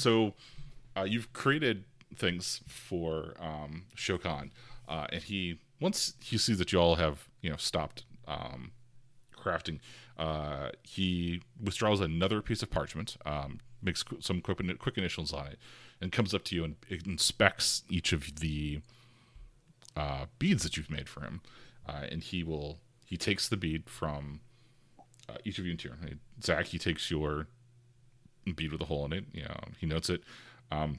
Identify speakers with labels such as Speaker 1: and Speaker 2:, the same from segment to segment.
Speaker 1: so uh, you've created things for um, Shokan, uh, and he once he sees that you all have you know stopped um, crafting, uh, he withdraws another piece of parchment, um, makes some quick, quick initials on it, and comes up to you and inspects each of the uh, beads that you've made for him, uh, and he will he takes the bead from uh, each of you in turn. Zach, he takes your bead with a hole in it. You know, he notes it. Um,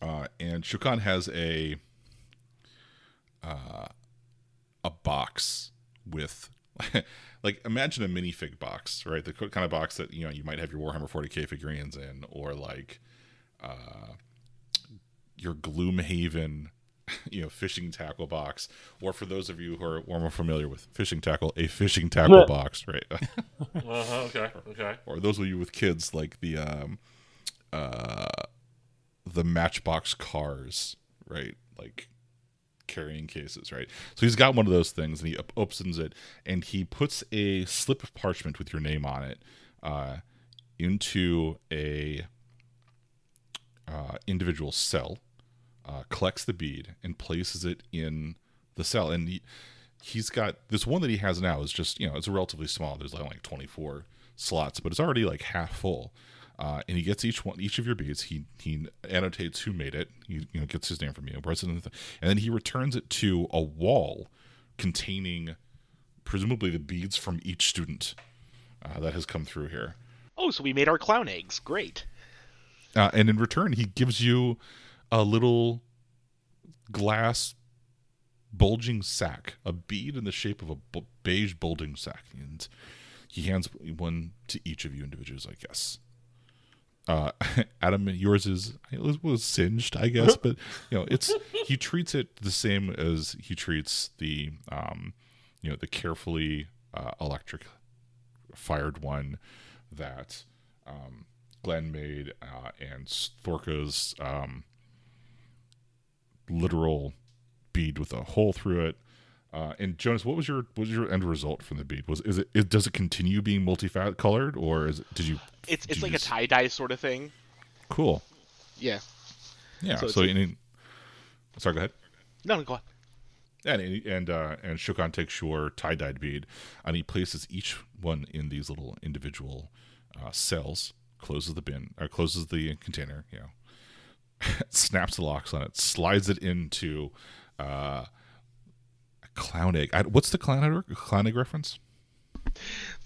Speaker 1: uh, and Shokan has a uh, a box with like imagine a minifig box, right? The kind of box that you know you might have your Warhammer 40k figurines in, or like uh, your Gloomhaven you know fishing tackle box. Or for those of you who are more familiar with fishing tackle a fishing tackle box right?
Speaker 2: Uh-huh, okay okay.
Speaker 1: Or those of you with kids like the um uh the matchbox cars right? Like carrying cases right? So he's got one of those things and he opens it and he puts a slip of parchment with your name on it uh into a uh, individual cell uh, collects the bead and places it in the cell. And he, he's got this one that he has now is just you know it's relatively small. There's like, like 24 slots, but it's already like half full. Uh, and he gets each one, each of your beads. He he annotates who made it. He you know gets his name from you, and then he returns it to a wall containing presumably the beads from each student uh, that has come through here.
Speaker 3: Oh, so we made our clown eggs. Great.
Speaker 1: Uh, and in return, he gives you a little glass bulging sack, a bead in the shape of a beige bulging sack, and he hands one to each of you individuals, I guess. Uh, Adam, yours is it was, was singed, I guess, but you know, it's he treats it the same as he treats the, um, you know, the carefully uh, electric fired one that um, Glenn made uh, and Thorka's um, literal bead with a hole through it. Uh, and Jonas, what was your what was your end result from the bead? Was is it, it does it continue being multi-fat colored or is it did you?
Speaker 3: It's
Speaker 1: did
Speaker 3: it's
Speaker 1: you
Speaker 3: like
Speaker 1: just...
Speaker 3: a tie dye sort of thing.
Speaker 1: Cool.
Speaker 3: Yeah.
Speaker 1: Yeah. So, so any, sorry, go ahead.
Speaker 3: No, no, go on.
Speaker 1: And and uh, and Shokan takes your tie dyed bead and he places each one in these little individual uh, cells. Closes the bin or closes the container. You know, snaps the locks on it, slides it into uh, a clown egg. I, what's the clown egg, clown egg reference?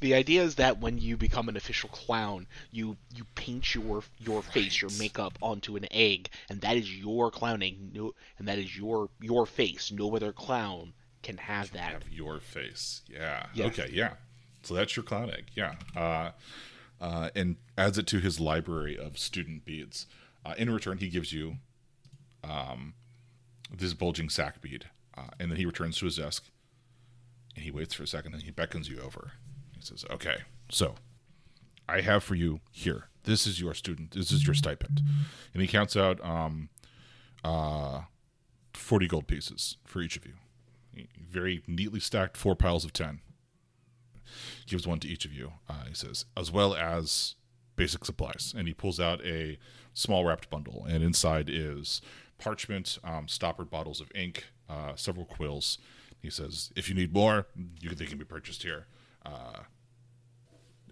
Speaker 3: The idea is that when you become an official clown, you you paint your your face, your makeup onto an egg, and that is your clown egg. No, and that is your your face. No other clown can have can that.
Speaker 1: Have your face. Yeah. Okay. Yeah. So that's your clown egg. Yeah. Uh, uh, and adds it to his library of student beads. Uh, in return, he gives you um, this bulging sack bead, uh, and then he returns to his desk, and he waits for a second, and he beckons you over. He says, "Okay, so I have for you here. This is your student. This is your stipend," and he counts out um, uh, forty gold pieces for each of you. Very neatly stacked, four piles of ten. Gives one to each of you. Uh, he says, as well as basic supplies, and he pulls out a small wrapped bundle, and inside is parchment, um, stoppered bottles of ink, uh, several quills. He says, "If you need more, you can, they can be purchased here. Uh,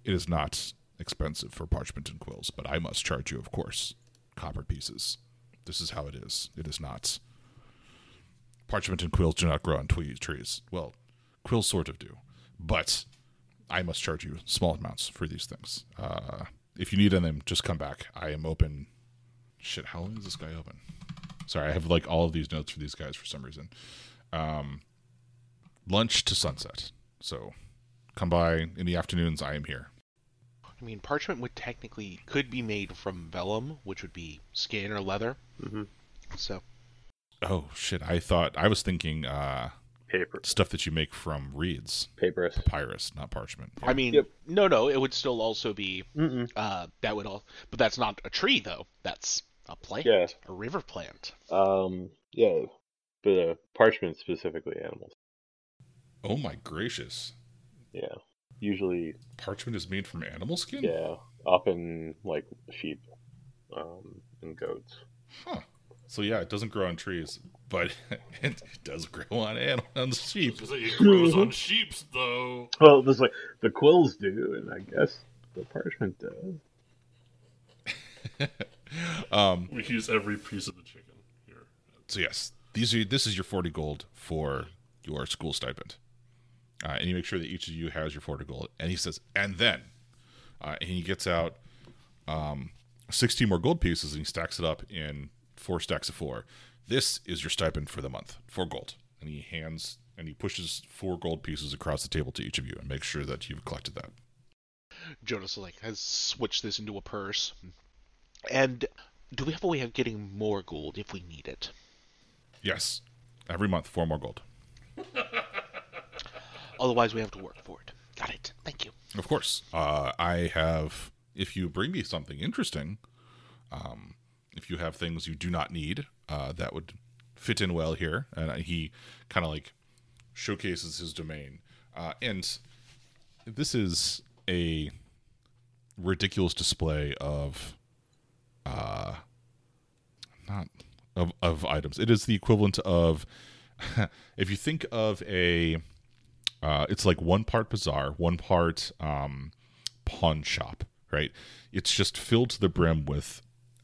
Speaker 1: it is not expensive for parchment and quills, but I must charge you, of course, copper pieces. This is how it is. It is not. Parchment and quills do not grow on trees. Well, quills sort of do, but I must charge you small amounts for these things. Uh, if you need them, just come back. I am open. Shit, how long is this guy open? Sorry, I have like all of these notes for these guys for some reason. Um, lunch to sunset. So come by in the afternoons. I am here.
Speaker 3: I mean, parchment would technically could be made from vellum, which would be skin or leather.
Speaker 2: Mm-hmm.
Speaker 3: So.
Speaker 1: Oh shit! I thought I was thinking uh,
Speaker 2: paper
Speaker 1: stuff that you make from reeds.
Speaker 2: Papyrus.
Speaker 1: Papyrus, not parchment.
Speaker 3: Yeah. I mean, yep. no, no, it would still also be uh, that would all, but that's not a tree though. That's a plant.
Speaker 2: Yeah.
Speaker 3: A river plant.
Speaker 2: Um. Yeah, but uh, parchment specifically animals.
Speaker 1: Oh my gracious.
Speaker 2: Yeah. Usually.
Speaker 1: Parchment is made from animal skin.
Speaker 2: Yeah. Often like sheep. um, and goats.
Speaker 1: Huh. So yeah, it doesn't grow on trees, but it does grow on animals, on sheep.
Speaker 4: It grows on sheeps, though.
Speaker 2: Well, there's like the quills do, and I guess the parchment does.
Speaker 1: um,
Speaker 4: We use every piece of the chicken here.
Speaker 1: so yes, these are this is your forty gold for your school stipend, uh, and you make sure that each of you has your forty gold. And he says, and then, uh, and he gets out um, sixteen more gold pieces, and he stacks it up in four stacks of four. This is your stipend for the month, four gold. And he hands and he pushes four gold pieces across the table to each of you, and makes sure that you've collected that.
Speaker 3: Jonas like has switched this into a purse. And do we have a way of getting more gold if we need it?
Speaker 1: Yes, every month, four more gold.
Speaker 3: Otherwise, we have to work for it. Got it. Thank you.
Speaker 1: Of course. Uh, I have, if you bring me something interesting, um, if you have things you do not need, uh, that would fit in well here. And he kind of like showcases his domain. Uh, and this is a ridiculous display of, uh, not of, of items. It is the equivalent of, if you think of a, uh, it's like one part bazaar, one part um, pawn shop, right? It's just filled to the brim with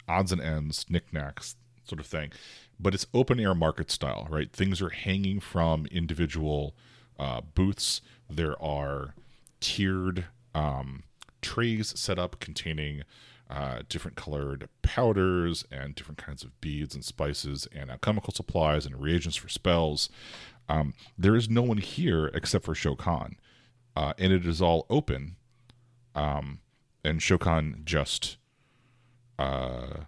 Speaker 1: odds and ends, knickknacks, sort of thing. But it's open air market style, right? Things are hanging from individual uh, booths. There are tiered um, trays set up containing uh, different colored powders and different kinds of beads and spices and alchemical supplies and reagents for spells. Um, there is no one here except for Shokan, uh, and it is all open. Um, and Shokan just uh,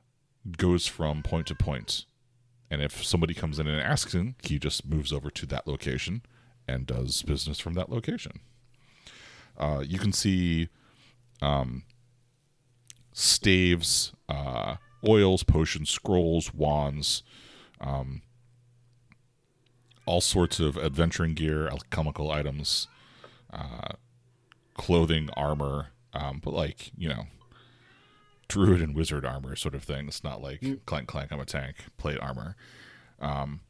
Speaker 1: goes from point to point, and if somebody comes in and asks him, he just moves over to that location and does business from that location. Uh, you can see um, staves, uh, oils, potions, scrolls, wands, um, all sorts of adventuring gear, alchemical items, uh, clothing, armor, um, but like you know, druid and wizard armor sort of thing. It's not like clank clank. I'm a tank. Plate armor. Um,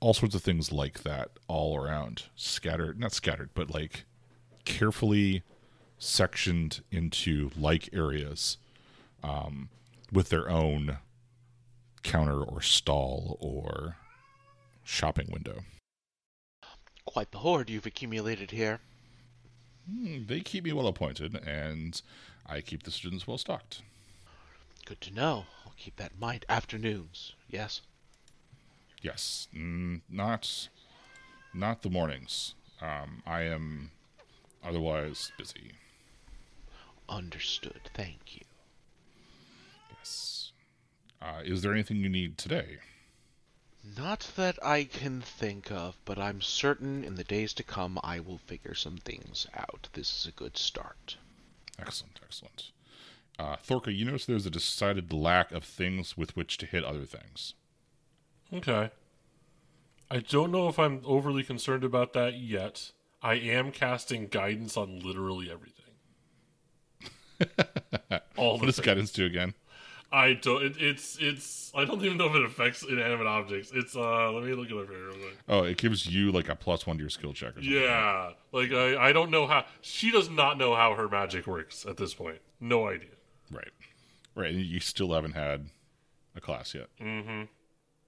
Speaker 1: all sorts of things like that all around, scattered, not scattered, but like carefully sectioned into like areas um, with their own counter or stall or shopping window.
Speaker 3: Quite the hoard you've accumulated here.
Speaker 1: Hmm, they keep me well appointed, and I keep the students well stocked.
Speaker 3: Good to know. I'll keep that in mind. Afternoons, yes?
Speaker 1: Yes, mm, not not the mornings. Um, I am otherwise busy.
Speaker 3: Understood. Thank you.
Speaker 1: Yes. Uh, is there anything you need today?
Speaker 3: Not that I can think of, but I'm certain in the days to come I will figure some things out. This is a good start.
Speaker 1: Excellent, excellent. Uh, Thorka, you notice there's a decided lack of things with which to hit other things.
Speaker 4: Okay. I don't know if I'm overly concerned about that yet. I am casting guidance on literally everything. All
Speaker 1: What
Speaker 4: the
Speaker 1: does guidance do again?
Speaker 4: I don't. It, it's it's. I don't even know if it affects inanimate objects. It's uh. Let me look it up here real quick.
Speaker 1: Oh, it gives you like a plus one to your skill check. Or something.
Speaker 4: Yeah, like I I don't know how she does not know how her magic works at this point. No idea.
Speaker 1: Right. Right. And you still haven't had a class yet.
Speaker 4: Mm-hmm.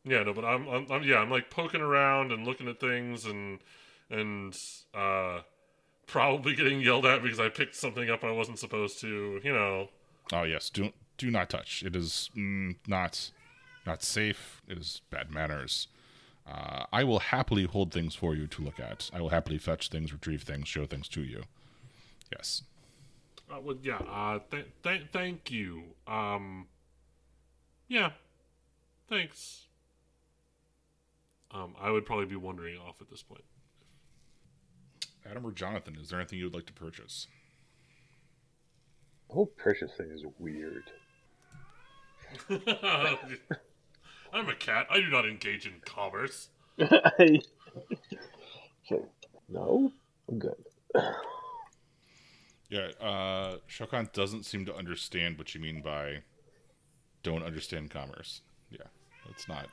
Speaker 4: Yeah, no, but I'm, I'm, I'm, yeah, I'm like poking around and looking at things and, and, uh, probably getting yelled at because I picked something up I wasn't supposed to, you know.
Speaker 1: Oh yes. Do do not touch. It is mm, not not safe. It is bad manners. Uh, I will happily hold things for you to look at. I will happily fetch things, retrieve things, show things to you. Yes.
Speaker 4: Uh, well, yeah, uh, th- th- thank you. Um, yeah, thanks. Um, I would probably be wandering off at this point.
Speaker 1: Adam or Jonathan, is there anything you would like to purchase?
Speaker 2: The whole purchase thing is weird.
Speaker 4: I'm a cat. I do not engage in commerce.
Speaker 2: I... Okay. No, I'm good.
Speaker 1: Yeah, uh, Shokan doesn't seem to understand what you mean by don't understand commerce. Yeah, that's not.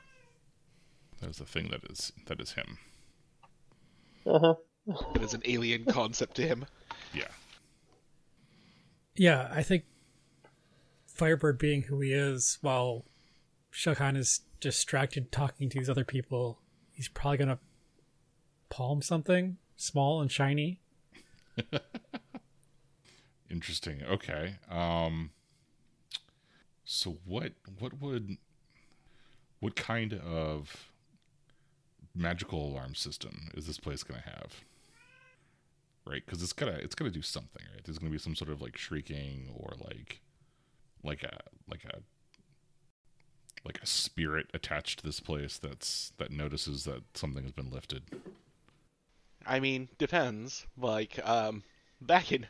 Speaker 1: That is the thing that is that is him.
Speaker 2: Uh huh.
Speaker 3: It is an alien concept to him.
Speaker 1: Yeah.
Speaker 5: Yeah, I think Firebird being who he is, while Shao is distracted talking to these other people, he's probably gonna palm something small and shiny.
Speaker 1: Interesting. Okay. Um so what what would what kind of magical alarm system is this place going to have? Right? Cuz it's to it's going to do something, right? There's going to be some sort of like shrieking or like like a like a like a spirit attached to this place that's that notices that something has been lifted.
Speaker 3: I mean, depends. Like, um, back in,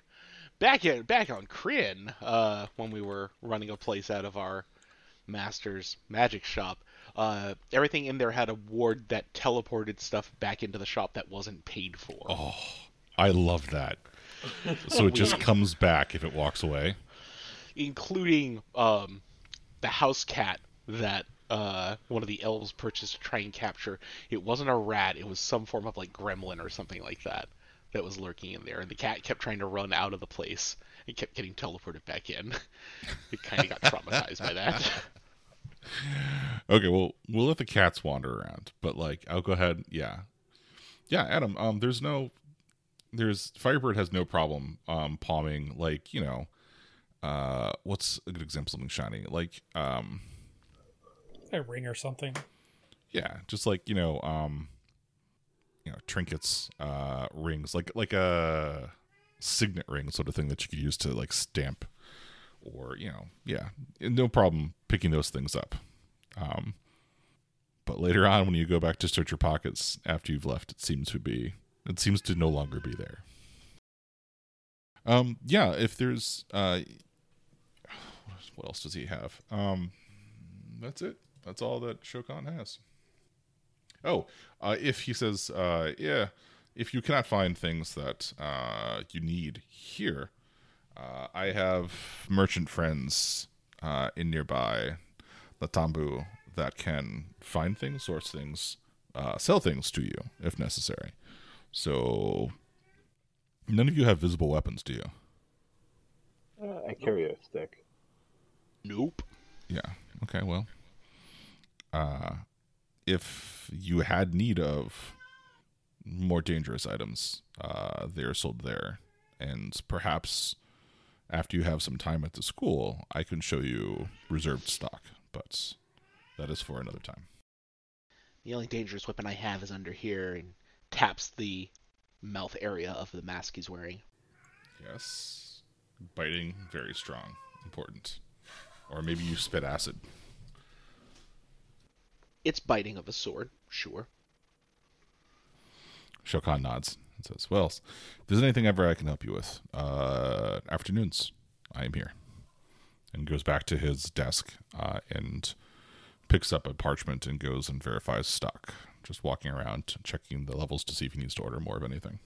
Speaker 3: back in, back on Kryn, uh, when we were running a place out of our master's magic shop, uh, everything in there had a ward that teleported stuff back into the shop that wasn't paid for.
Speaker 1: Oh, I love that. so it just comes back if it walks away.
Speaker 3: Including um, the house cat that uh, one of the elves purchased to try and capture. It wasn't a rat; it was some form of like gremlin or something like that that was lurking in there. And the cat kept trying to run out of the place. and kept getting teleported back in. it kind of got traumatized by that.
Speaker 1: Okay, well, we'll let the cats wander around, but like, I'll go ahead. Yeah, yeah, Adam. Um, there's no, there's Firebird has no problem um palming like you know, uh, what's a good example of something shiny like um,
Speaker 5: A ring or something.
Speaker 1: yeah, just like you know um, you know trinkets, uh, rings like like a signet ring sort of thing that you could use to like stamp, or you know, yeah, no problem picking those things up. Um, but later on, when you go back to search your pockets after you've left, it seems to be it seems to no longer be there. Um, yeah, if there's uh, what else does he have? Um, that's it. That's all that Shokan has. Oh, uh, if he says, uh, yeah, if you cannot find things that uh, you need here, uh, I have merchant friends uh, in nearby Nantambu that can find things, source things, uh, sell things to you if necessary. So, none of you have visible weapons, do you?
Speaker 2: I carry a stick.
Speaker 3: Nope.
Speaker 1: Yeah. Okay. Well, uh, if you had need of more dangerous items, uh, they are sold there, and perhaps after you have some time at the school, I can show you reserved stock. But that is for another time.
Speaker 3: The only dangerous weapon I have is under here and taps the mouth area of the mask he's wearing.
Speaker 1: Yes. Biting, very strong, important. Or maybe you spit acid.
Speaker 3: It's biting of a sword, sure.
Speaker 1: Shokan nods and says, Well, if there's anything ever I can help you with, uh, afternoons, I am here. And goes back to his desk uh, and picks up a parchment and goes and verifies stock. Just walking around, checking the levels to see if he needs to order more of anything.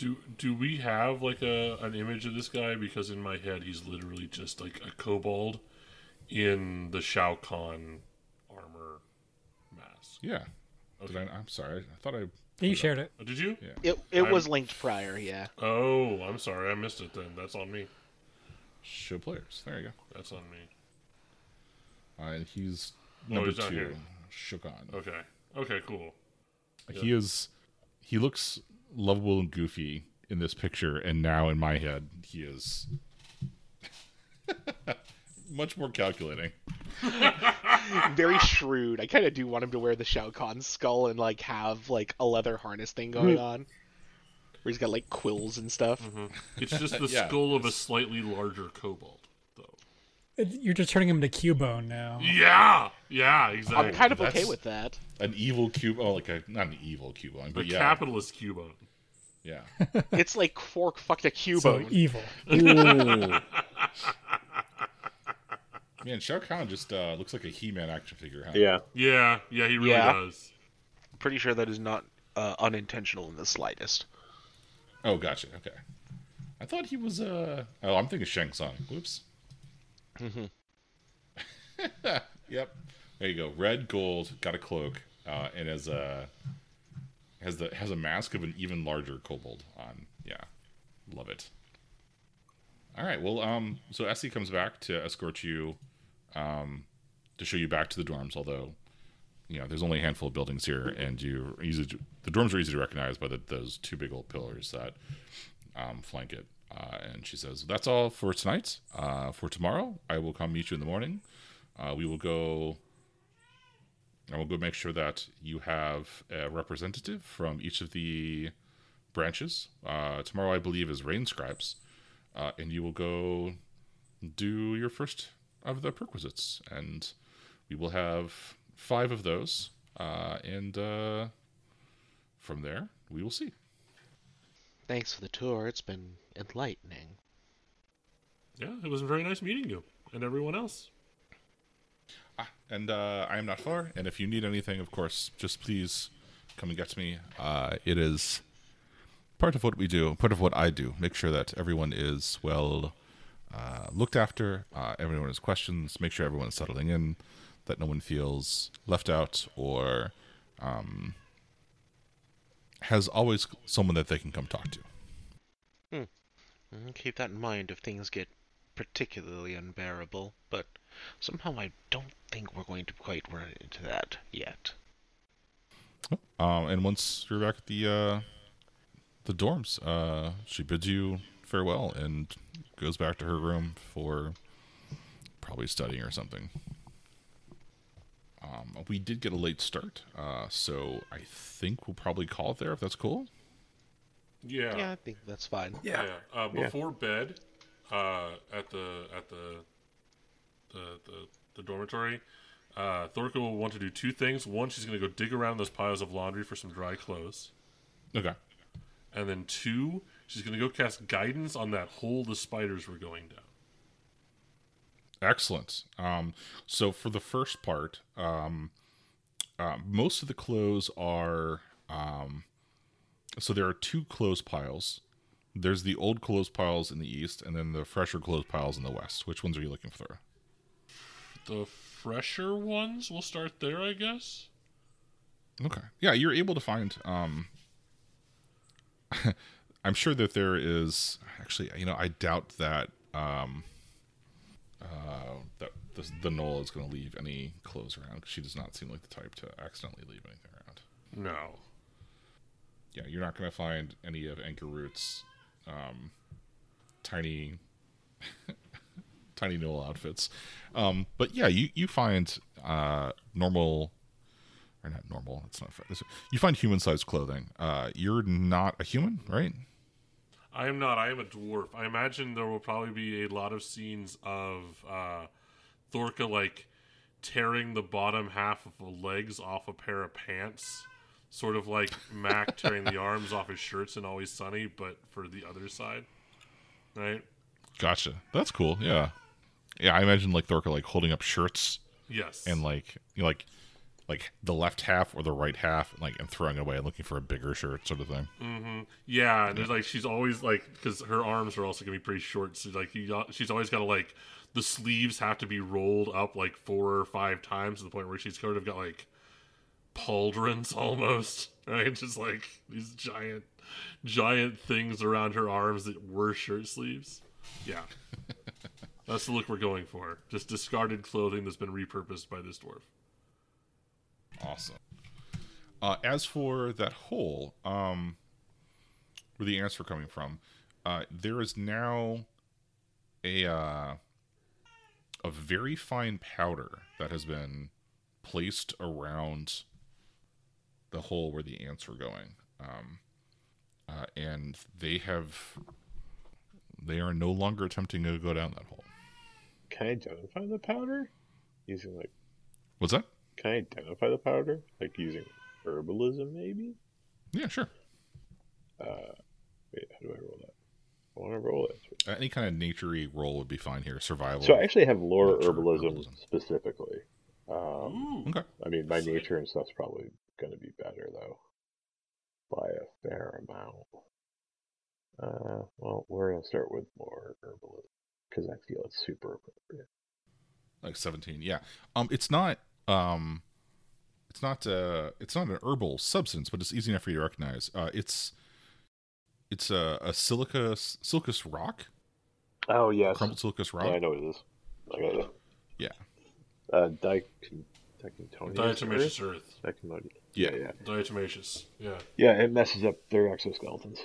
Speaker 4: Do do we have like a an image of this guy? Because in my head, he's literally just like a kobold in the Shao Kahn armor mask.
Speaker 1: Yeah. Did I,
Speaker 4: Okay.
Speaker 1: I'm sorry. I thought I.
Speaker 5: Yeah, you shared it.
Speaker 4: Oh, did you?
Speaker 1: Yeah.
Speaker 3: It it
Speaker 4: I'm-
Speaker 3: was linked prior, yeah.
Speaker 4: Oh, I'm sorry, I missed it. Then that's on me.
Speaker 1: Show players. There you go.
Speaker 4: That's on me.
Speaker 1: Uh, and he's
Speaker 4: Oh,
Speaker 1: number
Speaker 4: he's
Speaker 1: two,
Speaker 4: here.
Speaker 1: Shokan.
Speaker 4: Okay. Okay. Cool.
Speaker 1: He is. He looks lovable and goofy in this picture, and now in my head, he is much more calculating.
Speaker 3: Very shrewd. I kind of do want him to wear the Shao Kahn skull and like have like a leather harness thing going mm-hmm. on, where he's got like quills and stuff. Mm-hmm.
Speaker 4: It's just the
Speaker 1: Yeah.
Speaker 4: skull of a slightly larger kobold, though.
Speaker 5: It- You're just turning him into Cubone now.
Speaker 4: Yeah. Yeah. Exactly.
Speaker 3: I'm kind of okay with that.
Speaker 1: An evil cube. Oh, like a not an evil cubone,
Speaker 4: the
Speaker 1: but yeah,
Speaker 4: capitalist cubone.
Speaker 1: yeah.
Speaker 3: It's like Fork fucked a
Speaker 5: So
Speaker 3: Cubone.
Speaker 5: evil.
Speaker 1: Ooh. Man, Shao Kahn just uh, looks like a He-Man action figure. Huh?
Speaker 2: Yeah.
Speaker 4: Yeah. Yeah. He really
Speaker 3: Yeah.
Speaker 4: does.
Speaker 3: Pretty sure that is not uh, unintentional in the slightest.
Speaker 1: Oh, gotcha. Okay. I thought he was. Uh... Oh, I'm thinking Shang Tsung. Whoops.
Speaker 3: Mhm.
Speaker 1: yep. There you go. Red, gold, got a cloak, uh, and has a has the has a mask of an even larger kobold on. Yeah, love it. All right. Well, um, so Essie comes back to escort you, um, to show you back to the dorms. Although, you know, there's only a handful of buildings here, and you easy to, the dorms are easy to recognize by the, those two big old pillars that um, flank it. Uh, and she says, "That's all for tonight. Uh, for tomorrow, I will come meet you in the morning. Uh, we will go. I will go make sure that you have a representative from each of the branches. Uh, tomorrow, I believe, is rain scribes, uh, and you will go do your first of the perquisites, and we will have five of those, uh, and from there, we will see."
Speaker 3: Thanks for the tour. It's been enlightening.
Speaker 4: Yeah, it was a very nice meeting you and everyone else.
Speaker 1: Ah, and uh, I am not far. And if you need anything, of course, just please come and get to me. Uh, it is part of what we do, part of what I do. Make sure that everyone is well uh, looked after. Uh, everyone has questions. Make sure everyone is settling in. That no one feels left out or um, has always someone that they can come talk to.
Speaker 3: Hmm. Keep that in mind if things get particularly unbearable, but somehow I don't think we're going to quite run into that yet.
Speaker 1: Um, and once you're back at the uh, the dorms, uh, she bids you farewell and goes back to her room for probably studying or something. Um, we did get a late start, uh, so I think we'll probably call it there if that's cool.
Speaker 4: Yeah.
Speaker 3: Yeah, I think that's fine.
Speaker 4: Yeah. Uh, before bed, uh, at the at the the the, the dormitory, uh, Thorka will want to do two things. One, she's going to go dig around those piles of laundry for some dry clothes,
Speaker 1: Okay.
Speaker 4: and then two, she's going to go cast guidance on that hole the spiders were going down.
Speaker 1: Excellent. Um, so for the first part, um, uh, most of the clothes are. Um, so there are two clothes piles. There's the old clothes piles in the east, and then the fresher clothes piles in the west. Which ones are you looking for?
Speaker 4: The fresher ones, we'll start there, I guess.
Speaker 1: Okay. Yeah, you're able to find. Um, I'm sure that there is actually. You know, I doubt that. Um, uh, that the, the is going to leave any clothes around 'cause she does not seem like the type to accidentally leave anything around.
Speaker 4: No.
Speaker 1: Yeah, you're not going to find any of Anchor Root's um, tiny, tiny Knoll outfits. Um, but yeah, you you find uh, normal, or not normal. It's not. fair. You find human-sized clothing. Uh, you're not a human, right?
Speaker 4: I am not. I am a dwarf. I imagine there will probably be a lot of scenes of uh, Thorka like tearing the bottom half of the legs off a pair of pants, sort of like Mac tearing the arms off his shirts and Always Sunny, but for the other side, right?
Speaker 1: Gotcha. That's cool. Yeah, yeah. I imagine like Thorka like holding up shirts
Speaker 4: Yes.
Speaker 1: and like you know, like like the left half or the right half, like and throwing it away and looking for a bigger shirt, sort of thing.
Speaker 4: Mm-hmm. Yeah, and there's like she's always like because her arms are also gonna be pretty short, so like you, she's always got to like the sleeves have to be rolled up like four or five times to the point where she's kind of got like pauldrons almost, right? Just like these giant, giant things around her arms that were shirt sleeves. Yeah, that's the look we're going for. Just discarded clothing that's been repurposed by this dwarf.
Speaker 1: Awesome. Uh, as for that hole, um, where the ants were coming from, uh, there is now a uh, a very fine powder that has been placed around the hole where the ants were going, um, uh, and they have they are no longer attempting to go down that hole.
Speaker 2: Can I identify the powder using like?
Speaker 1: What's that?
Speaker 2: Can I identify the powder like using herbalism maybe?
Speaker 1: Yeah, sure.
Speaker 2: Uh, wait, how do I roll that? I want to roll it.
Speaker 1: Uh, any kind of naturey roll would be fine here. Survival.
Speaker 2: So I actually have lore herbalism,
Speaker 1: herbalism.
Speaker 2: specifically. Um,
Speaker 4: Ooh,
Speaker 1: okay.
Speaker 2: I mean, my
Speaker 4: Sweet.
Speaker 2: nature and stuff's probably going to be better though, by a fair amount. Uh, well, we're gonna start with more herbalism because I feel it's super appropriate.
Speaker 1: like 17 yeah um it's not um it's not uh it's not an herbal substance but it's easy enough for you to recognize uh it's it's a, a silica silicus rock
Speaker 2: Oh yes.
Speaker 1: crumbled silicus rock
Speaker 2: Yeah, I know what it is. I got it.
Speaker 1: Yeah.
Speaker 2: Uh, Dic-
Speaker 4: Diatomaceous
Speaker 2: Earth?
Speaker 4: Earth.
Speaker 1: Yeah.
Speaker 2: Yeah, yeah.
Speaker 4: Diatomaceous. Yeah.
Speaker 2: Yeah, it messes up their exoskeletons.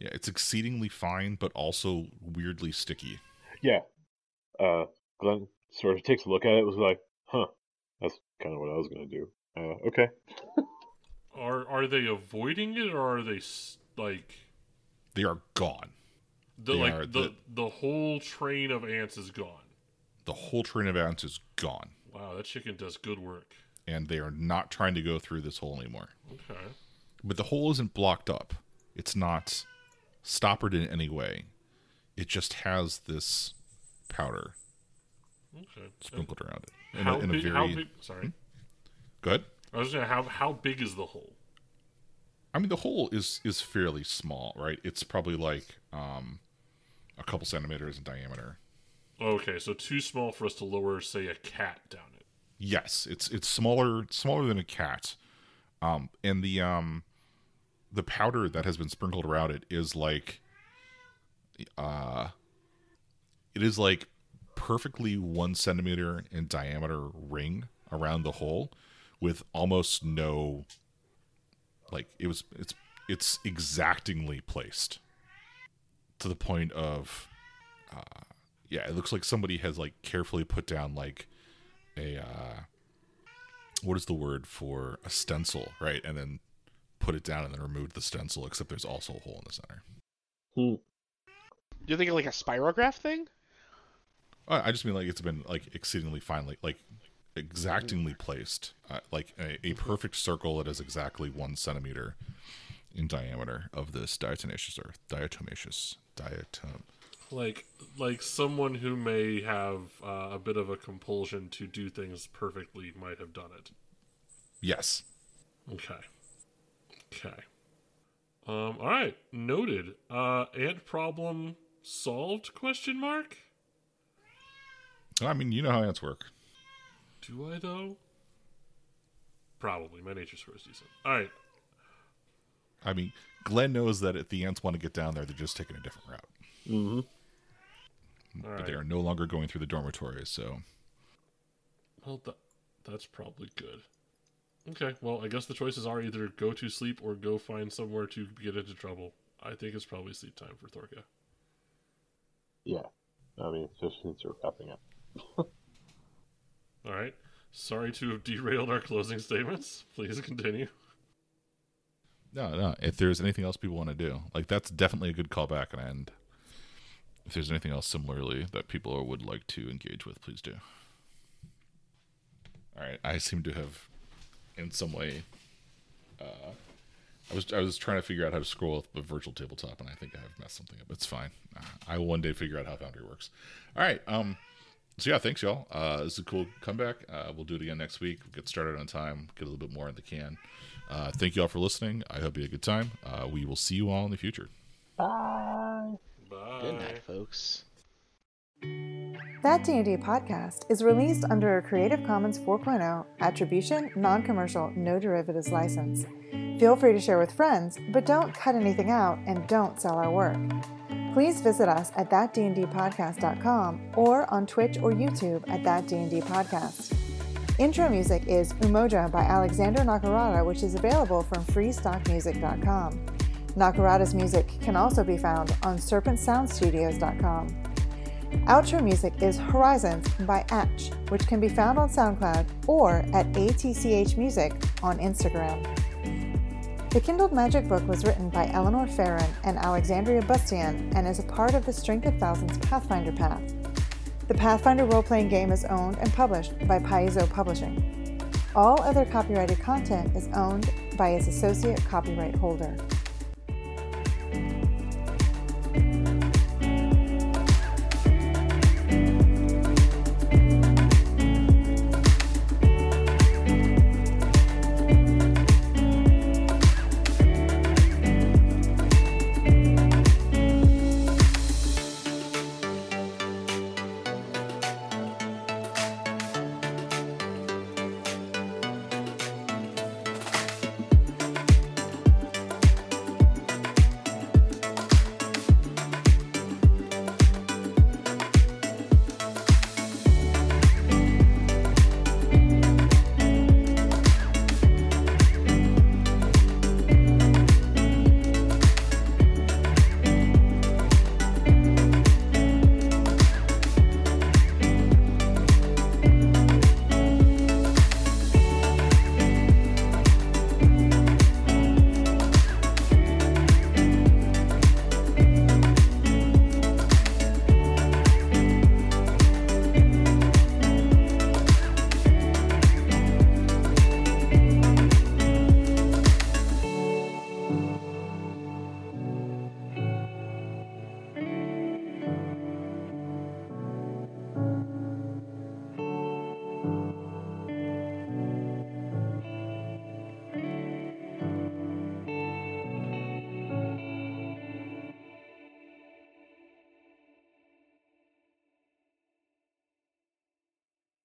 Speaker 1: yeah it's exceedingly fine but also weirdly sticky
Speaker 2: Yeah. Uh, Glenn sort of takes a look at it. Was like, huh, that's kind of what I was gonna do. Uh, okay.
Speaker 4: Are are they avoiding it or are they like
Speaker 1: they are gone
Speaker 4: the
Speaker 1: They
Speaker 4: like
Speaker 1: are
Speaker 4: the,
Speaker 1: the-
Speaker 4: the whole train of ants is gone?
Speaker 1: The whole train of ants is gone
Speaker 4: Wow, that chicken does good work.
Speaker 1: and they are not trying to go through this hole anymore
Speaker 4: Okay.
Speaker 1: but the hole isn't blocked up it's not stoppered in any way it just has this powder
Speaker 4: Okay.
Speaker 1: sprinkled around it in,
Speaker 4: How
Speaker 1: a, in a
Speaker 4: big?
Speaker 1: very
Speaker 4: How big? Sorry,
Speaker 1: good
Speaker 4: I was gonna how how big is the hole?
Speaker 1: I mean, the hole is is fairly small, right? It's probably like um, a couple centimeters in diameter.
Speaker 4: Okay, so too small for us to lower, say, a cat down it.
Speaker 1: Yes, it's it's smaller smaller than a cat, um, and the um, the powder that has been sprinkled around it is like, uh, it is like perfectly one centimeter in diameter ring around the hole, with almost no. Like it was, it's it's exactingly placed, to the point of, uh, yeah, it looks like somebody has like carefully put down like a uh what is the word for a stencil, right? And then put it down and then removed the stencil, except there's also a hole in the center.
Speaker 3: You're thinking like a spirograph thing?
Speaker 1: Uh, I just mean like it's been like exceedingly finely, like exactingly placed, uh, like a, a perfect circle that is exactly one centimeter in diameter of this diatomaceous earth, diatomaceous, diatom.
Speaker 4: Like like someone who may have uh, a bit of a compulsion to do things perfectly might have done it.
Speaker 1: Yes,
Speaker 4: Okay. Okay. Um. All right. Noted. Uh. Ant problem solved? Question mark.
Speaker 1: I mean you know how ants work.
Speaker 4: Do I though? Probably. My nature score is decent. All right.
Speaker 1: I mean Glenn knows that if the ants want to get down there, they're just taking a different route.
Speaker 2: Mm-hmm.
Speaker 4: All
Speaker 1: but
Speaker 4: right.
Speaker 1: they are no longer going through the dormitories. So
Speaker 4: Well, that, that's probably good. Okay, well, I guess the choices are either go to sleep or go find somewhere to get into trouble. I think it's probably sleep time for Thorka.
Speaker 2: Yeah. I mean, just since we're wrapping up.
Speaker 4: All right. Sorry to have derailed our closing statements. Please continue.
Speaker 1: no, no. If there's anything else people want to do, like that's definitely a good callback. And if there's anything else similarly that people would like to engage with, please do. All right. I seem to have, in some way, uh, I was I was trying to figure out how to scroll with the virtual tabletop, and I think I've messed something up. It's fine. I will one day figure out how Foundry works. All right. Um. So yeah, thanks y'all. Uh, this is a cool comeback. Uh, we'll do it again next week. We'll get started on time. Get a little bit more in the can. Uh, thank you all for listening. I hope you had a good time. Uh, we will see you all in the future.
Speaker 2: Bye.
Speaker 4: Bye.
Speaker 3: Good night, folks.
Speaker 6: That D&D podcast is released under a Creative Commons 4.0 attribution, non-commercial, no derivatives license. Feel free to share with friends, but don't cut anything out and don't sell our work. Please visit us at thatdndpodcast.com or on Twitch or YouTube at That D&D Podcast. Intro music is Umoja by Alexander Nakarada, which is available from freestockmusic.com. Nakarada's music can also be found on serpentsoundstudios.com. Outro music is Horizons by Atch, which can be found on SoundCloud or at ATCH Music on Instagram. The Kindled Magic book was written by Eleanor Ferron and Alexandria Bustion and is a part of the Strength of Thousands Pathfinder Path. The Pathfinder role playing game is owned and published by Paizo Publishing. All other copyrighted content is owned by its associate copyright holder.